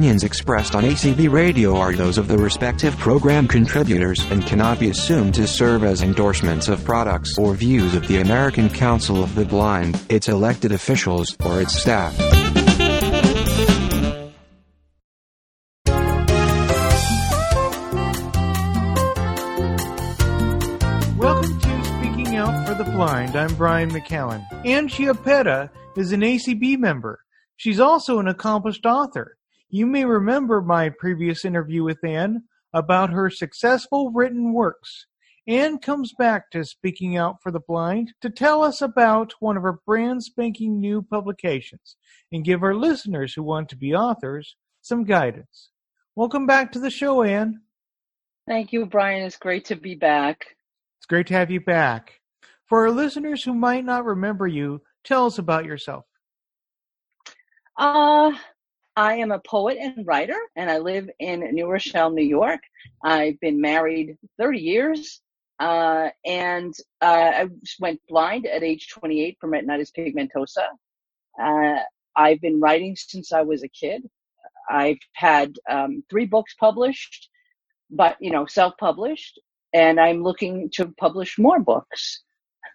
opinions expressed on ACB Radio are those of the respective program contributors and cannot be assumed to serve as endorsements of products or views of the American Council of the Blind, its elected officials, or its staff. Welcome to Speaking Out for the Blind. I'm Brian McCallan. Ann Chiappetta is an ACB member. She's also an accomplished author. You may remember my previous interview with Ann about her successful written works. Ann comes back to Speaking Out for the Blind to tell us about one of her brand spanking new publications and give our listeners who want to be authors some guidance. Welcome back to the show, Ann. Thank you, Brian. It's great to be back. It's great to have you back. For our listeners who might not remember you, tell us about yourself. Uh, I am a poet and writer, and I live in New Rochelle, New York. I've been married 30 years, uh, and uh, I went blind at age 28 from retinitis pigmentosa. Uh, I've been writing since I was a kid. I've had um, three books published, but you know, self-published, and I'm looking to publish more books.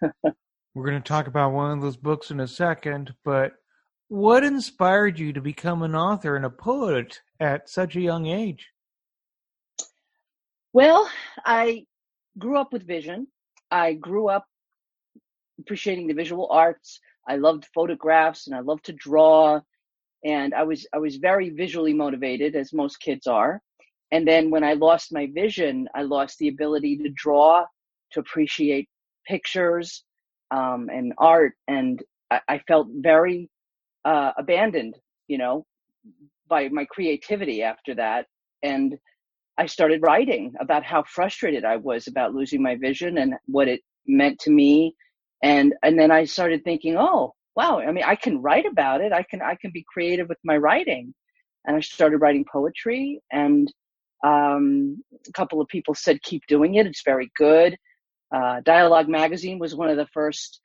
We're going to talk about one of those books in a second, but what inspired you to become an author and a poet at such a young age? Well, I grew up with vision. I grew up appreciating the visual arts. I loved photographs and I loved to draw and I was I was very visually motivated as most kids are. And then when I lost my vision, I lost the ability to draw, to appreciate pictures um, and art, and I, I felt very uh, abandoned, you know, by my creativity after that. And I started writing about how frustrated I was about losing my vision and what it meant to me. And, and then I started thinking, oh, wow, I mean, I can write about it. I can, I can be creative with my writing. And I started writing poetry and, um, a couple of people said, keep doing it. It's very good. Uh, Dialogue magazine was one of the first,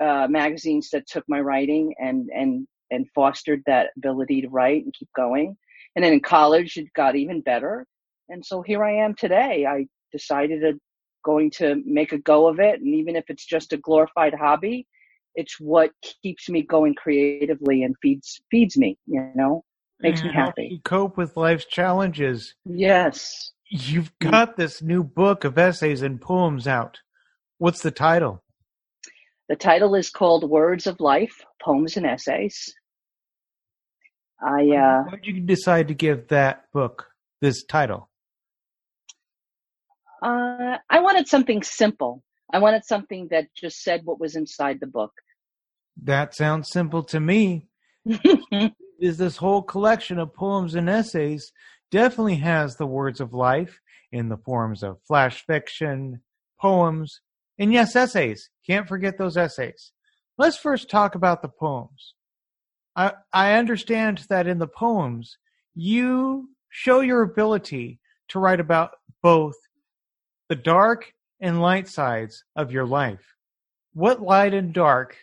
uh, magazines that took my writing and, and and fostered that ability to write and keep going. And then in college, it got even better. And so here I am today. I decided to going to make a go of it. And even if it's just a glorified hobby, it's what keeps me going creatively and feeds, feeds me, you know, makes and me happy. You cope with life's challenges. Yes. You've mm. got this new book of essays and poems out. What's the title? The title is called Words of Life, Poems and Essays. I uh Why did you decide to give that book this title? uh I wanted something simple. I wanted something that just said what was inside the book. That sounds simple to me. Is this whole collection of poems and essays definitely has the words of life in the forms of flash fiction, poems, and yes, essays. Can't forget those essays. Let's first talk about the poems. I, understand that in the poems, you show your ability to write about both the dark and light sides of your life. What light and dark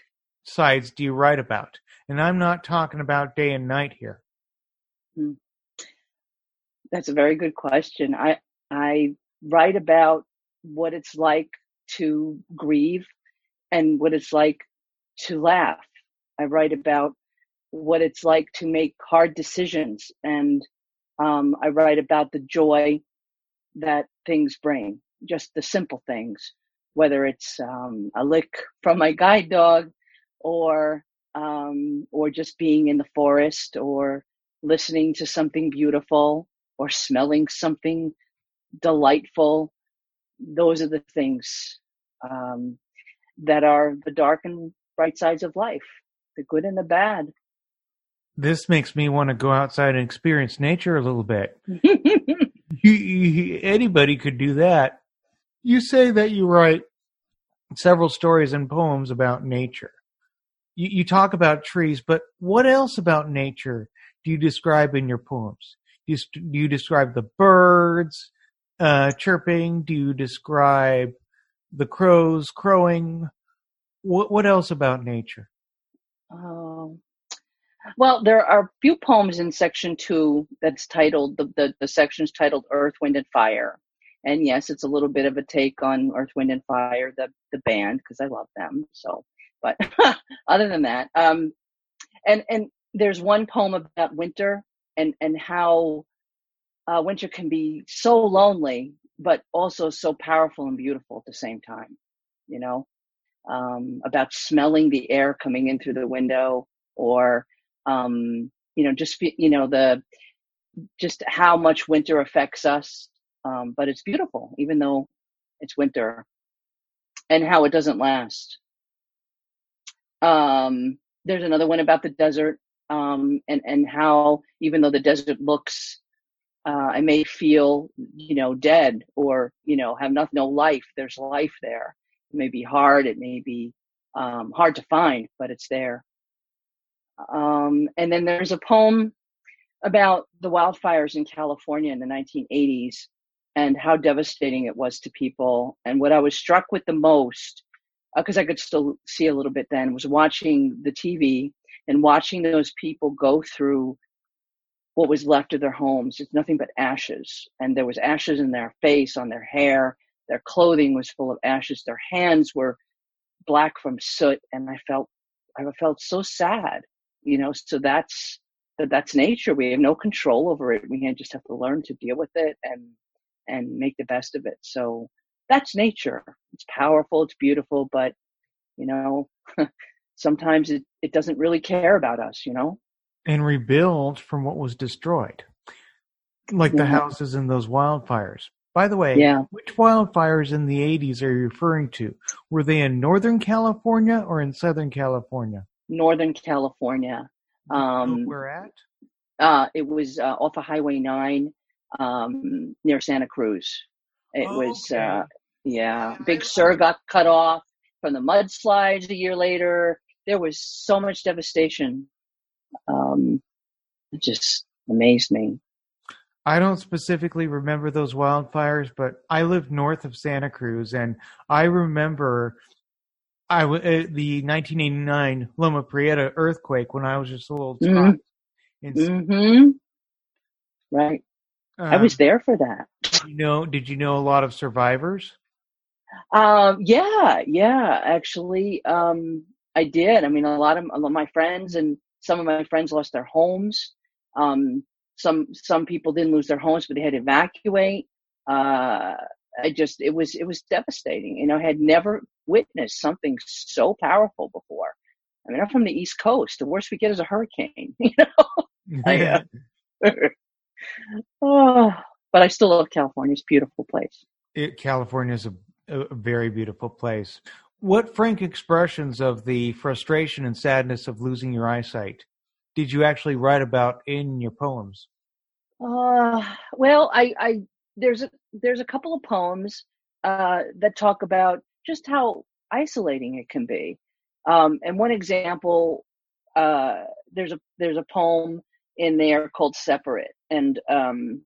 sides do you write about? And I'm not talking about day and night here. Hmm. That's a very good question. I I write about what it's like to grieve and what it's like to laugh. I write about what it's like to make hard decisions and um, I write about the joy that things bring, just the simple things, whether it's um, a lick from my guide dog or um, or just being in the forest or listening to something beautiful or smelling something delightful. Those are the things um, that are the dark and bright sides of life, the good and the bad. This makes me want to go outside and experience nature a little bit. You- you- Anybody could do that. You say that you write several stories and poems about nature. You, you talk about trees, but what else about nature do you describe in your poems? Do you, do you describe the birds uh, chirping? Do you describe the crows crowing? What, what else about nature? Um, Well, there are a few poems in section two that's titled the the, the section's titled Earth, Wind, and Fire. And yes, it's a little bit of a take on Earth, Wind, and Fire, the the band, because I love them. So, but other than that, um, and and there's one poem about winter and and how uh, winter can be so lonely, but also so powerful and beautiful at the same time. You know, um, about smelling the air coming in through the window, or um, you know, just you know the just how much winter affects us. Um, but it's beautiful, even though it's winter, and how it doesn't last. Um, there's another one about the desert um, and and how even though the desert looks uh, I may feel, you know, dead or, you know, have nothing, no life. There's life there. It may be hard. It may be um, hard to find, but it's there. Um, and then there's a poem about the wildfires in California in the 1980s and how devastating it was to people. And what I was struck with the most, because uh, I could still see a little bit then, was watching the TV and watching those people go through what was left of their homes. It's nothing but ashes. And there was ashes in their face, on their hair. Their clothing was full of ashes. Their hands were black from soot. And I felt, I felt so sad, you know, so that's, that that's nature. We have no control over it. We just have to learn to deal with it and, and make the best of it. So that's nature. It's powerful. It's beautiful, but you know, sometimes it, it doesn't really care about us, you know? and rebuild from what was destroyed, like the houses in those wildfires. By the way, yeah. which wildfires in the 80s are you referring to? Were they in Northern California or in Southern California? Northern California. Um, Where at? Uh, it was uh, off of Highway 9 um, near Santa Cruz. It oh, was, okay. uh, yeah, Big Sur got cut off from the mudslides a year later. There was so much devastation um, it just amazed me. I don't specifically remember those wildfires, but I lived north of Santa Cruz, and I remember I w- uh, the 1989 Loma Prieta earthquake when I was just a little tot. Mm-hmm. mm-hmm. Right. Um, I was there for that. You know, did you know a lot of survivors? Um, yeah, yeah, actually, um, I did. I mean, a lot of, a lot of my friends and some of my friends lost their homes. Um, some some people didn't lose their homes, but they had to evacuate. Uh, I just it was it was devastating. You know, I had never witnessed something so powerful before. I mean, I'm from the East Coast. The worst we get is a hurricane. You know. Yeah. oh, but I still love California. It's a beautiful place. It, California is a, a very beautiful place. What frank expressions of the frustration and sadness of losing your eyesight did you actually write about in your poems? Uh, well, I, I there's a there's a couple of poems uh, that talk about just how isolating it can be. Um, and one example, uh, there's a there's a poem in there called "Separate," and um,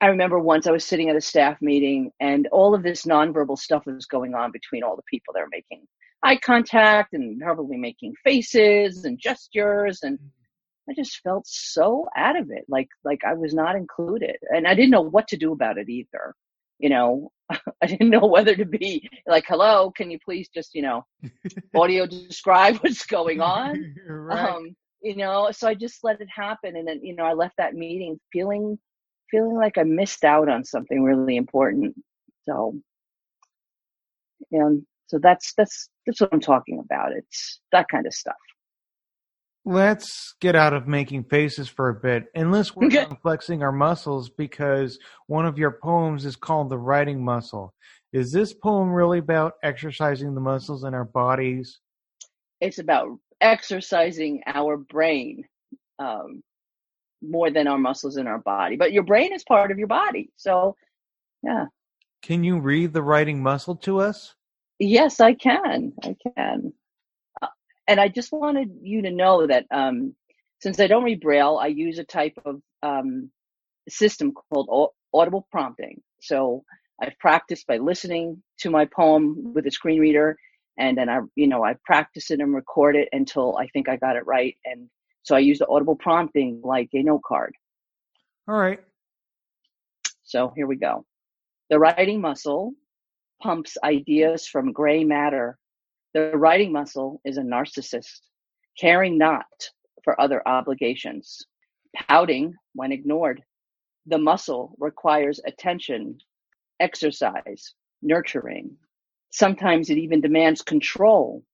I remember once I was sitting at a staff meeting and all of this nonverbal stuff was going on between all the people that are making eye contact and probably making faces and gestures and I just felt so out of it like like I was not included and I didn't know what to do about it either you know I didn't know whether to be like hello can you please just you know audio describe what's going on right. um you know so I just let it happen and then you know I left that meeting feeling feeling like I missed out on something really important. So, and so that's that's that's what I'm talking about. It's that kind of stuff. Let's get out of making faces for a bit and let's work Okay. on flexing our muscles because one of your poems is called The Writing Muscle. Is this poem really about exercising the muscles in our bodies? It's about exercising our brain um, more than our muscles in our body. But your brain is part of your body, so yeah. Can you read the writing muscle to us? Yes, I can. I can. And I just wanted you to know that um, since I don't read Braille, I use a type of um, system called audible prompting. So I've practiced by listening to my poem with a screen reader, and then I, you know, I practice it and record it until I think I got it right. And so I use the audible prompting like a note card. All right. So here we go. The writing muscle pumps ideas from gray matter. The writing muscle is a narcissist, caring not for other obligations, pouting when ignored. The muscle requires attention, exercise, nurturing. Sometimes it even demands control,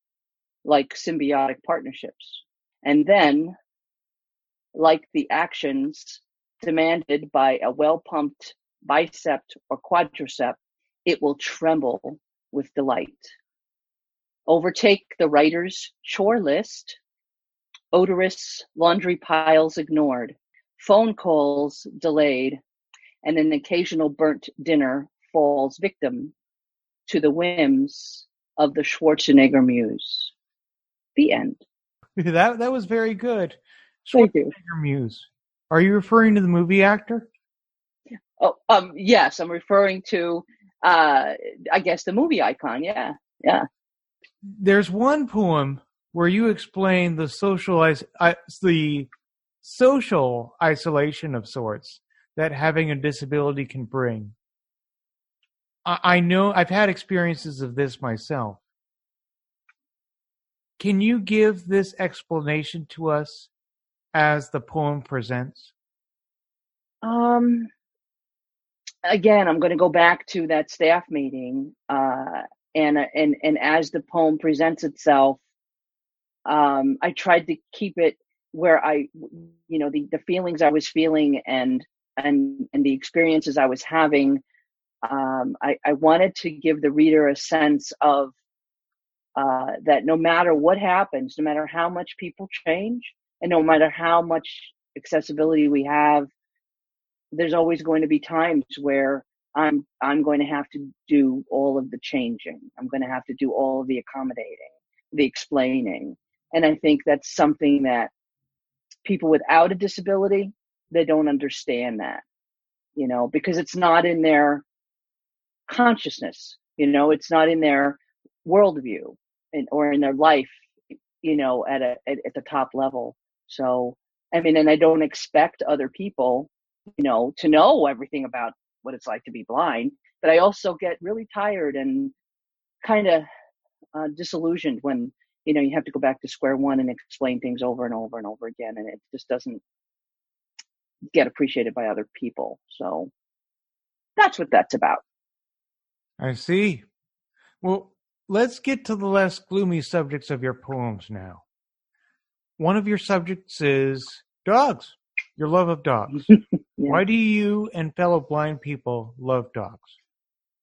like symbiotic partnerships. And then, like the actions demanded by a well pumped bicep or quadricep, it will tremble with delight. Overtake the writer's chore list, odorous laundry piles ignored, phone calls delayed, and an occasional burnt dinner falls victim to the whims of the Schwarzenegger muse. The end. That that was very good. Thank you. Schwarzenegger Muse. Are you referring to the movie actor? Oh, um, yes, I'm referring to, uh, I guess the movie icon. Yeah, yeah. There's one poem where you explain the social the social isolation of sorts that having a disability can bring. I, I know I've had experiences of this myself. Can you give this explanation to us as the poem presents? Um, again, I'm going to go back to that staff meeting, uh, and and and as the poem presents itself, um, I tried to keep it where I, you know, the the feelings I was feeling and and and the experiences I was having. Um, I, I wanted to give the reader a sense of uh, that no matter what happens, no matter how much people change, and no matter how much accessibility we have, there's always going to be times where I'm I'm going to have to do all of the changing. I'm going to have to do all of the accommodating, the explaining. And I think that's something that people without a disability, they don't understand that. You know, because it's not in their consciousness, you know, it's not in their worldview and, or in their life, you know, at a at, at the top level. So I mean, and I don't expect other people, you know, to know everything about what it's like to be blind, but I also get really tired and kind of uh, disillusioned when you know you have to go back to square one and explain things over and over and over again, and it just doesn't get appreciated by other people. So that's what that's about. I see. Well, let's get to the less gloomy subjects of your poems now. One of your subjects is dogs, your love of dogs. Yeah. Why do you and fellow blind people love dogs?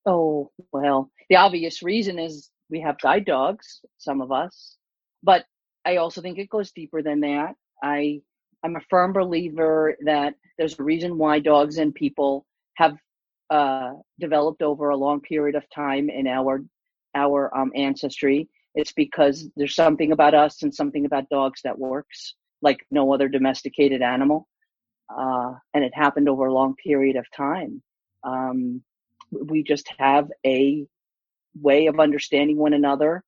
Oh, well, the obvious reason is we have guide dogs, some of us, but I also think it goes deeper than that. I, I'm a firm believer that there's a reason why dogs and people have uh, developed over a long period of time in our our um, ancestry. It's because there's something about us and something about dogs that works like no other domesticated animal uh, and it happened over a long period of time. Um, we just have a way of understanding one another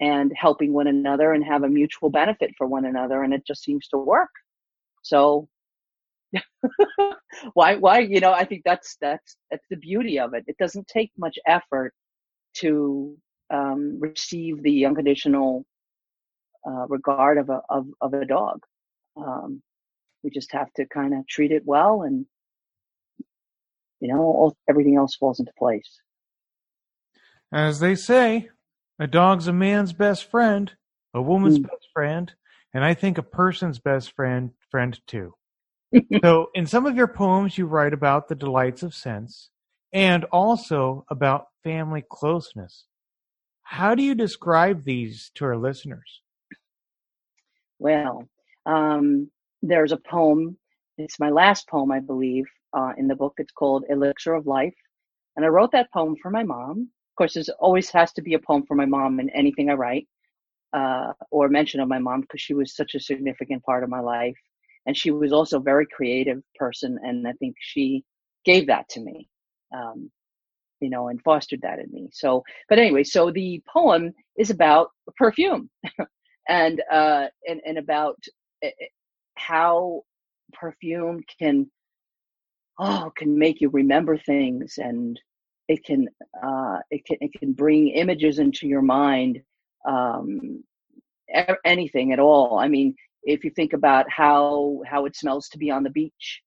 and helping one another and have a mutual benefit for one another, and it just seems to work. So, why, why, you know, I think that's that's that's the beauty of it. It doesn't take much effort to um, receive the unconditional uh, regard of a of, of a dog. Um, we just have to kind of treat it well and you know all, everything else falls into place As they say, a dog's a man's best friend, a woman's Mm. best friend, and I think a person's best friend friend too. so, in some of your poems, you write about the delights of sense and also about family closeness. How do you describe these to our listeners? well um, there's a poem it's my last poem i believe uh, in the book it's called elixir of life and i wrote that poem for my mom of course there's always has to be a poem for my mom in anything i write uh, or mention of my mom because she was such a significant part of my life and she was also a very creative person and i think she gave that to me um, you know, and fostered that in me. So, but anyway, so the poem is about perfume and, uh, and, and about how perfume can, oh, can make you remember things and it can, uh, it can, it can bring images into your mind, um, anything at all. I mean, if you think about how, how it smells to be on the beach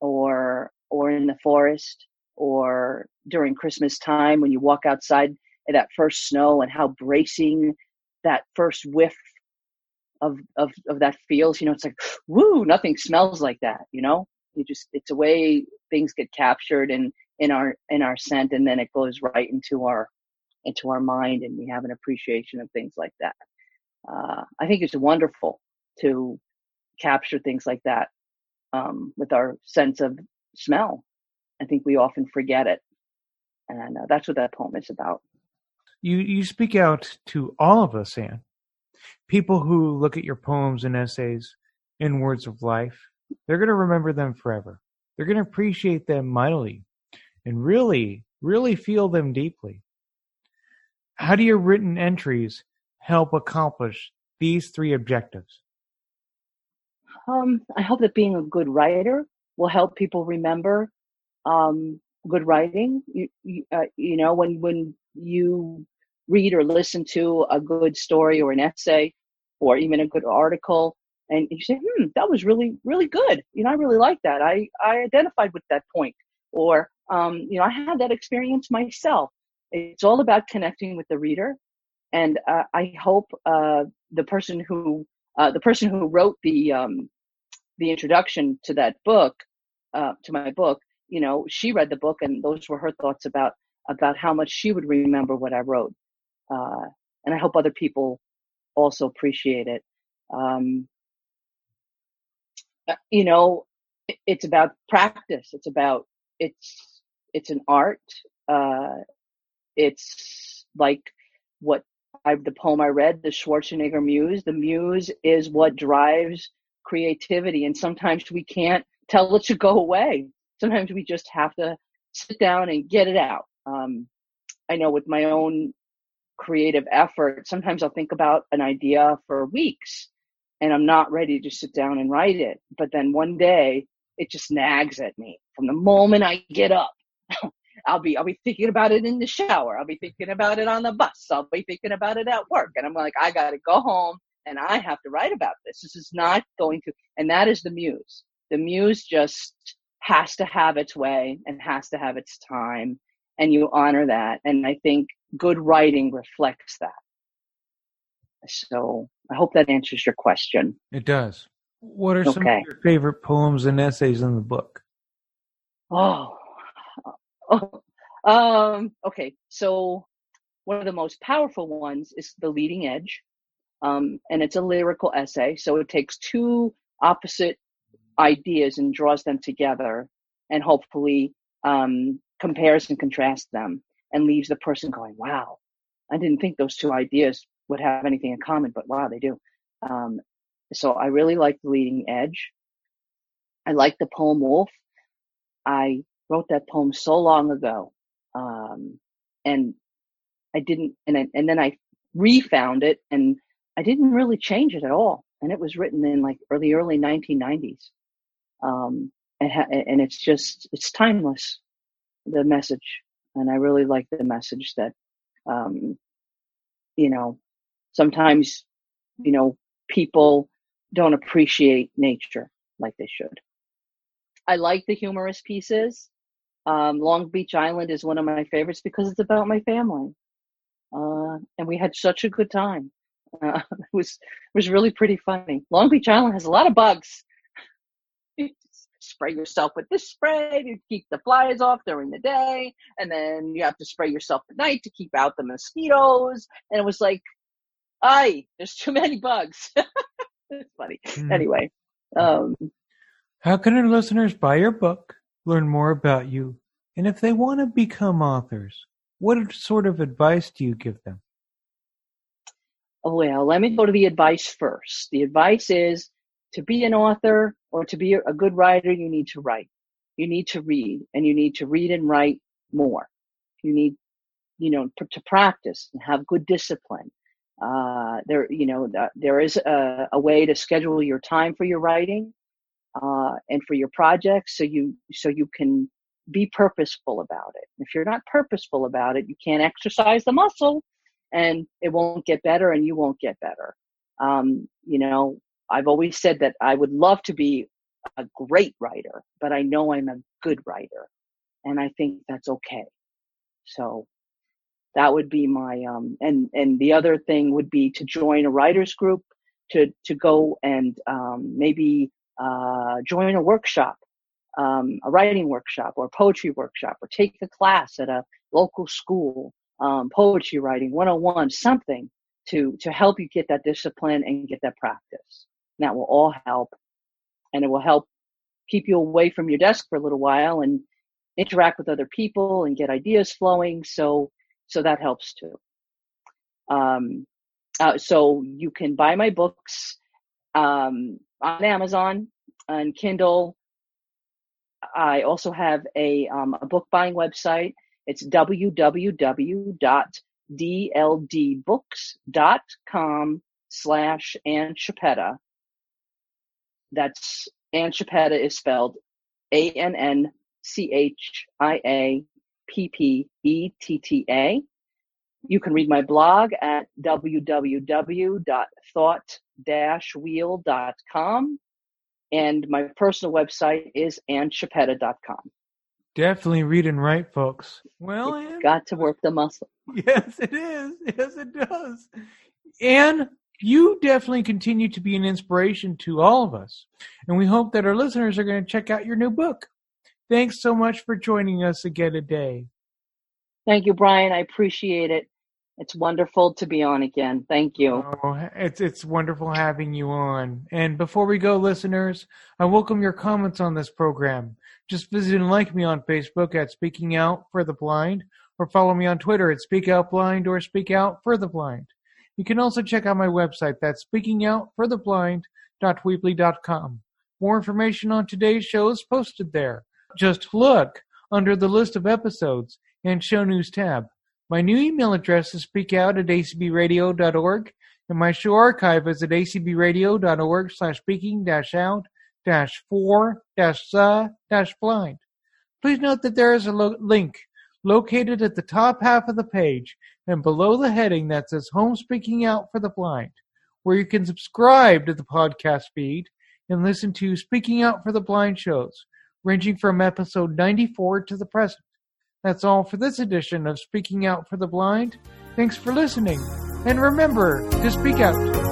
or, or in the forest or during Christmas time when you walk outside that first snow and how bracing that first whiff of, of, of that feels, you know, it's like, woo, nothing smells like that, you know, you just, it's a way things get captured in, in our, in our scent and then it goes right into our, into our mind and we have an appreciation of things like that. Uh, I think it's wonderful to capture things like that um, with our sense of smell I think we often forget it. And uh, that's what that poem is about. You, you speak out to all of us, Ann. People who look at your poems and essays in words of life, they're going to remember them forever. They're going to appreciate them mightily and really, really feel them deeply. How do your written entries help accomplish these three objectives? Um, I hope that being a good writer will help people remember um, good writing. You, you, uh, you know, when when you read or listen to a good story or an essay, or even a good article, and you say, "Hmm, that was really really good." You know, I really like that. I I identified with that point, or um, you know, I had that experience myself. It's all about connecting with the reader, and uh, I hope uh, the person who uh, the person who wrote the um, the introduction to that book, uh, to my book, you know, she read the book and those were her thoughts about, about how much she would remember what I wrote. Uh, and I hope other people also appreciate it. Um, uh, you know, it's about practice. It's about, it's, it's an art. Uh, it's like what I, the poem I read, the Schwarzenegger Muse. The muse is what drives creativity. And sometimes we can't tell it to go away sometimes we just have to sit down and get it out. Um, I know with my own creative effort, sometimes I'll think about an idea for weeks and I'm not ready to sit down and write it. But then one day it just nags at me from the moment I get up. I'll be I'll be thinking about it in the shower. I'll be thinking about it on the bus. I'll be thinking about it at work. And I'm like, I gotta go home and I have to write about this. This is not going to and that is the muse. The muse just has to have its way and has to have its time and you honor that and i think good writing reflects that. So i hope that answers your question. It does. What are some okay. of your favorite poems and essays in the book? Oh, oh um okay so one of the most powerful ones is the leading edge um, and it's a lyrical essay so it takes two opposite ideas and draws them together and hopefully um, compares and contrasts them and leaves the person going, wow, I didn't think those two ideas would have anything in common, but wow, they do. Um, so I really like the leading edge. I like the poem Wolf. I wrote that poem so long ago. Um, and I didn't, and, I, and then I refound it and I didn't really change it at all. And it was written in like early, early 1990s. Um, and, ha- and it's just, it's timeless, the message. And I really like the message that, um, you know, sometimes, you know, people don't appreciate nature like they should. I like the humorous pieces. Um, Long Beach Island is one of my favorites because it's about my family. Uh, and we had such a good time. Uh, it was, it was really pretty funny. Long Beach Island has a lot of bugs spray yourself with this spray to keep the flies off during the day. And then you have to spray yourself at night to keep out the mosquitoes. And it was like, ay, there's too many bugs. it's funny. Mm. Anyway. Um, How can our listeners buy your book, learn more about you, and if they want to become authors, what sort of advice do you give them? Well, let me go to the advice first. The advice is to be an author or to be a good writer, you need to write. You need to read and you need to read and write more. You need, you know, to practice and have good discipline. Uh, there, you know, there is a, a, way to schedule your time for your writing uh, and for your projects, so you so you can be purposeful about it. If you're not purposeful about it, you can't exercise the muscle, and it won't get better, and you won't get better. Um, you know, I've always said that I would love to be a great writer, but I know I'm a good writer, and I think that's okay. So that would be my um and and the other thing would be to join a writers group to to go and um, maybe uh, join a workshop um, a writing workshop or poetry workshop or take a class at a local school um, poetry writing 101 something to to help you get that discipline and get that practice and that will all help and it will help keep you away from your desk for a little while and interact with other people and get ideas flowing so so that helps too. Um, uh, so you can buy my books um, on Amazon and Kindle. I also have a, um, a book buying website. It's www.dldbooks.com slash Ann Chiappetta. That's Ann is spelled A N N C H I A P-P-E-T-T-A. You can read my blog at www.thought-wheel.com. And my personal website is annchiappetta.com. Definitely read and write, folks. Well, Ann, got to work the muscle. Yes, it is. Yes, it does. And you definitely continue to be an inspiration to all of us. And we hope that our listeners are going to check out your new book. Thanks so much for joining us again today. Thank you, Brian. I appreciate it. It's wonderful to be on again. Thank you. Oh, it's it's wonderful having you on. And before we go, listeners, I welcome your comments on this program. Just visit and like me on Facebook at Speaking Out for the Blind, or follow me on Twitter at Speak Out Blind or Speak Out for the Blind. You can also check out my website, that's speakingoutfortheblind.weebly.com. More information on today's show is posted there. Just look under the list of episodes and show news tab. My new email address is speakout at acbradio.org, and my show archive is at acbradio.org slash speaking dash out dash four dash the dash blind. Please note that there is a lo- link located at the top half of the page and below the heading that says Home Speaking Out for the Blind, where you can subscribe to the podcast feed and listen to Speaking Out for the Blind shows ranging from episode 94 to the present. That's all for this edition of Speaking Out for the Blind. Thanks for listening, and remember to speak out.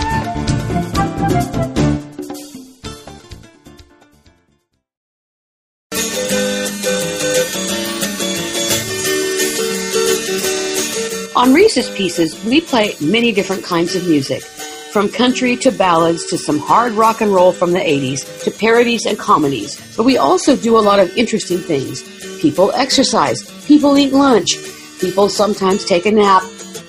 On Reese's Pieces, we play many different kinds of music, from country to ballads to some hard rock and roll from the 80s to parodies and comedies. But we also do a lot of interesting things. People exercise, people eat lunch, people sometimes take a nap.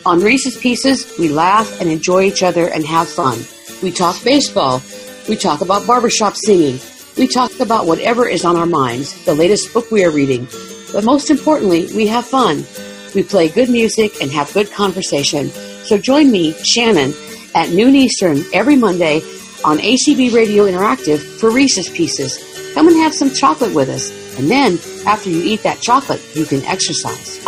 On Reese's Pieces, we laugh and enjoy each other and have fun. We talk baseball, we talk about barbershop singing, we talk about whatever is on our minds, the latest book we are reading. But most importantly, we have fun. We play good music and have good conversation. So join me, Shannon, at noon Eastern every Monday on ACB Radio Interactive for Reese's Pieces. Come and have some chocolate with us. And then, after you eat that chocolate, you can exercise.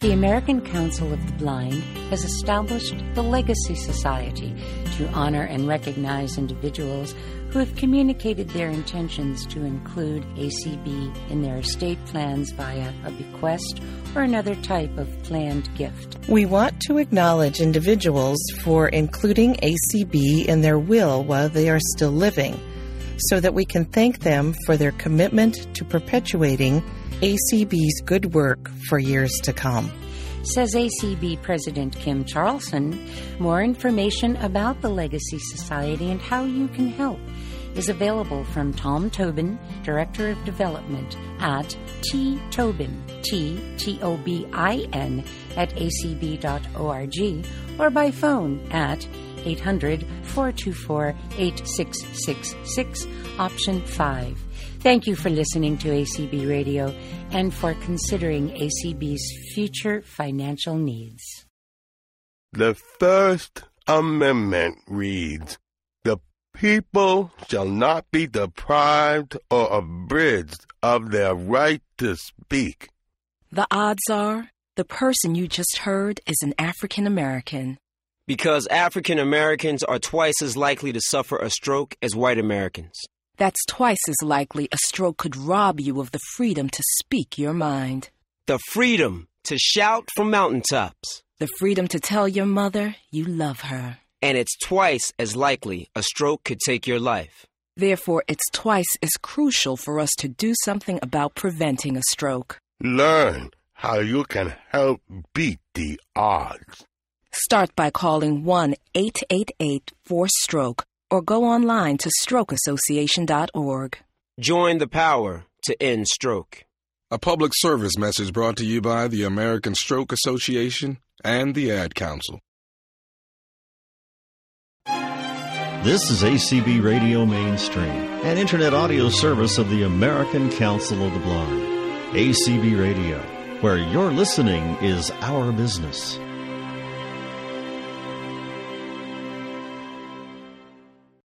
The American Council of the Blind has established the Legacy Society to honor and recognize individuals who have communicated their intentions to include ACB in their estate plans via a bequest or another type of planned gift. We want to acknowledge individuals for including ACB in their will while they are still living so that we can thank them for their commitment to perpetuating ACB's good work for years to come. Says ACB President Kim Charlson. More information about the Legacy Society and how you can help is available from Tom Tobin, Director of Development at T Tobin, T T O B I N, at acb.org or by phone at 800 424 8666, option 5. Thank you for listening to ACB Radio and for considering ACB's future financial needs. The First Amendment reads people shall not be deprived or abridged of their right to speak. The odds are the person you just heard is an African American. Because African Americans are twice as likely to suffer a stroke as white Americans. That's twice as likely a stroke could rob you of the freedom to speak your mind. The freedom to shout from mountaintops. The freedom to tell your mother you love her. And it's twice as likely a stroke could take your life. Therefore, it's twice as crucial for us to do something about preventing a stroke. Learn how you can help beat the odds. Start by calling 1 888 4 Stroke or go online to strokeassociation.org. Join the power to end stroke. A public service message brought to you by the American Stroke Association and the Ad Council. This is ACB Radio Mainstream, an internet audio service of the American Council of the Blind. ACB Radio, where your listening is our business.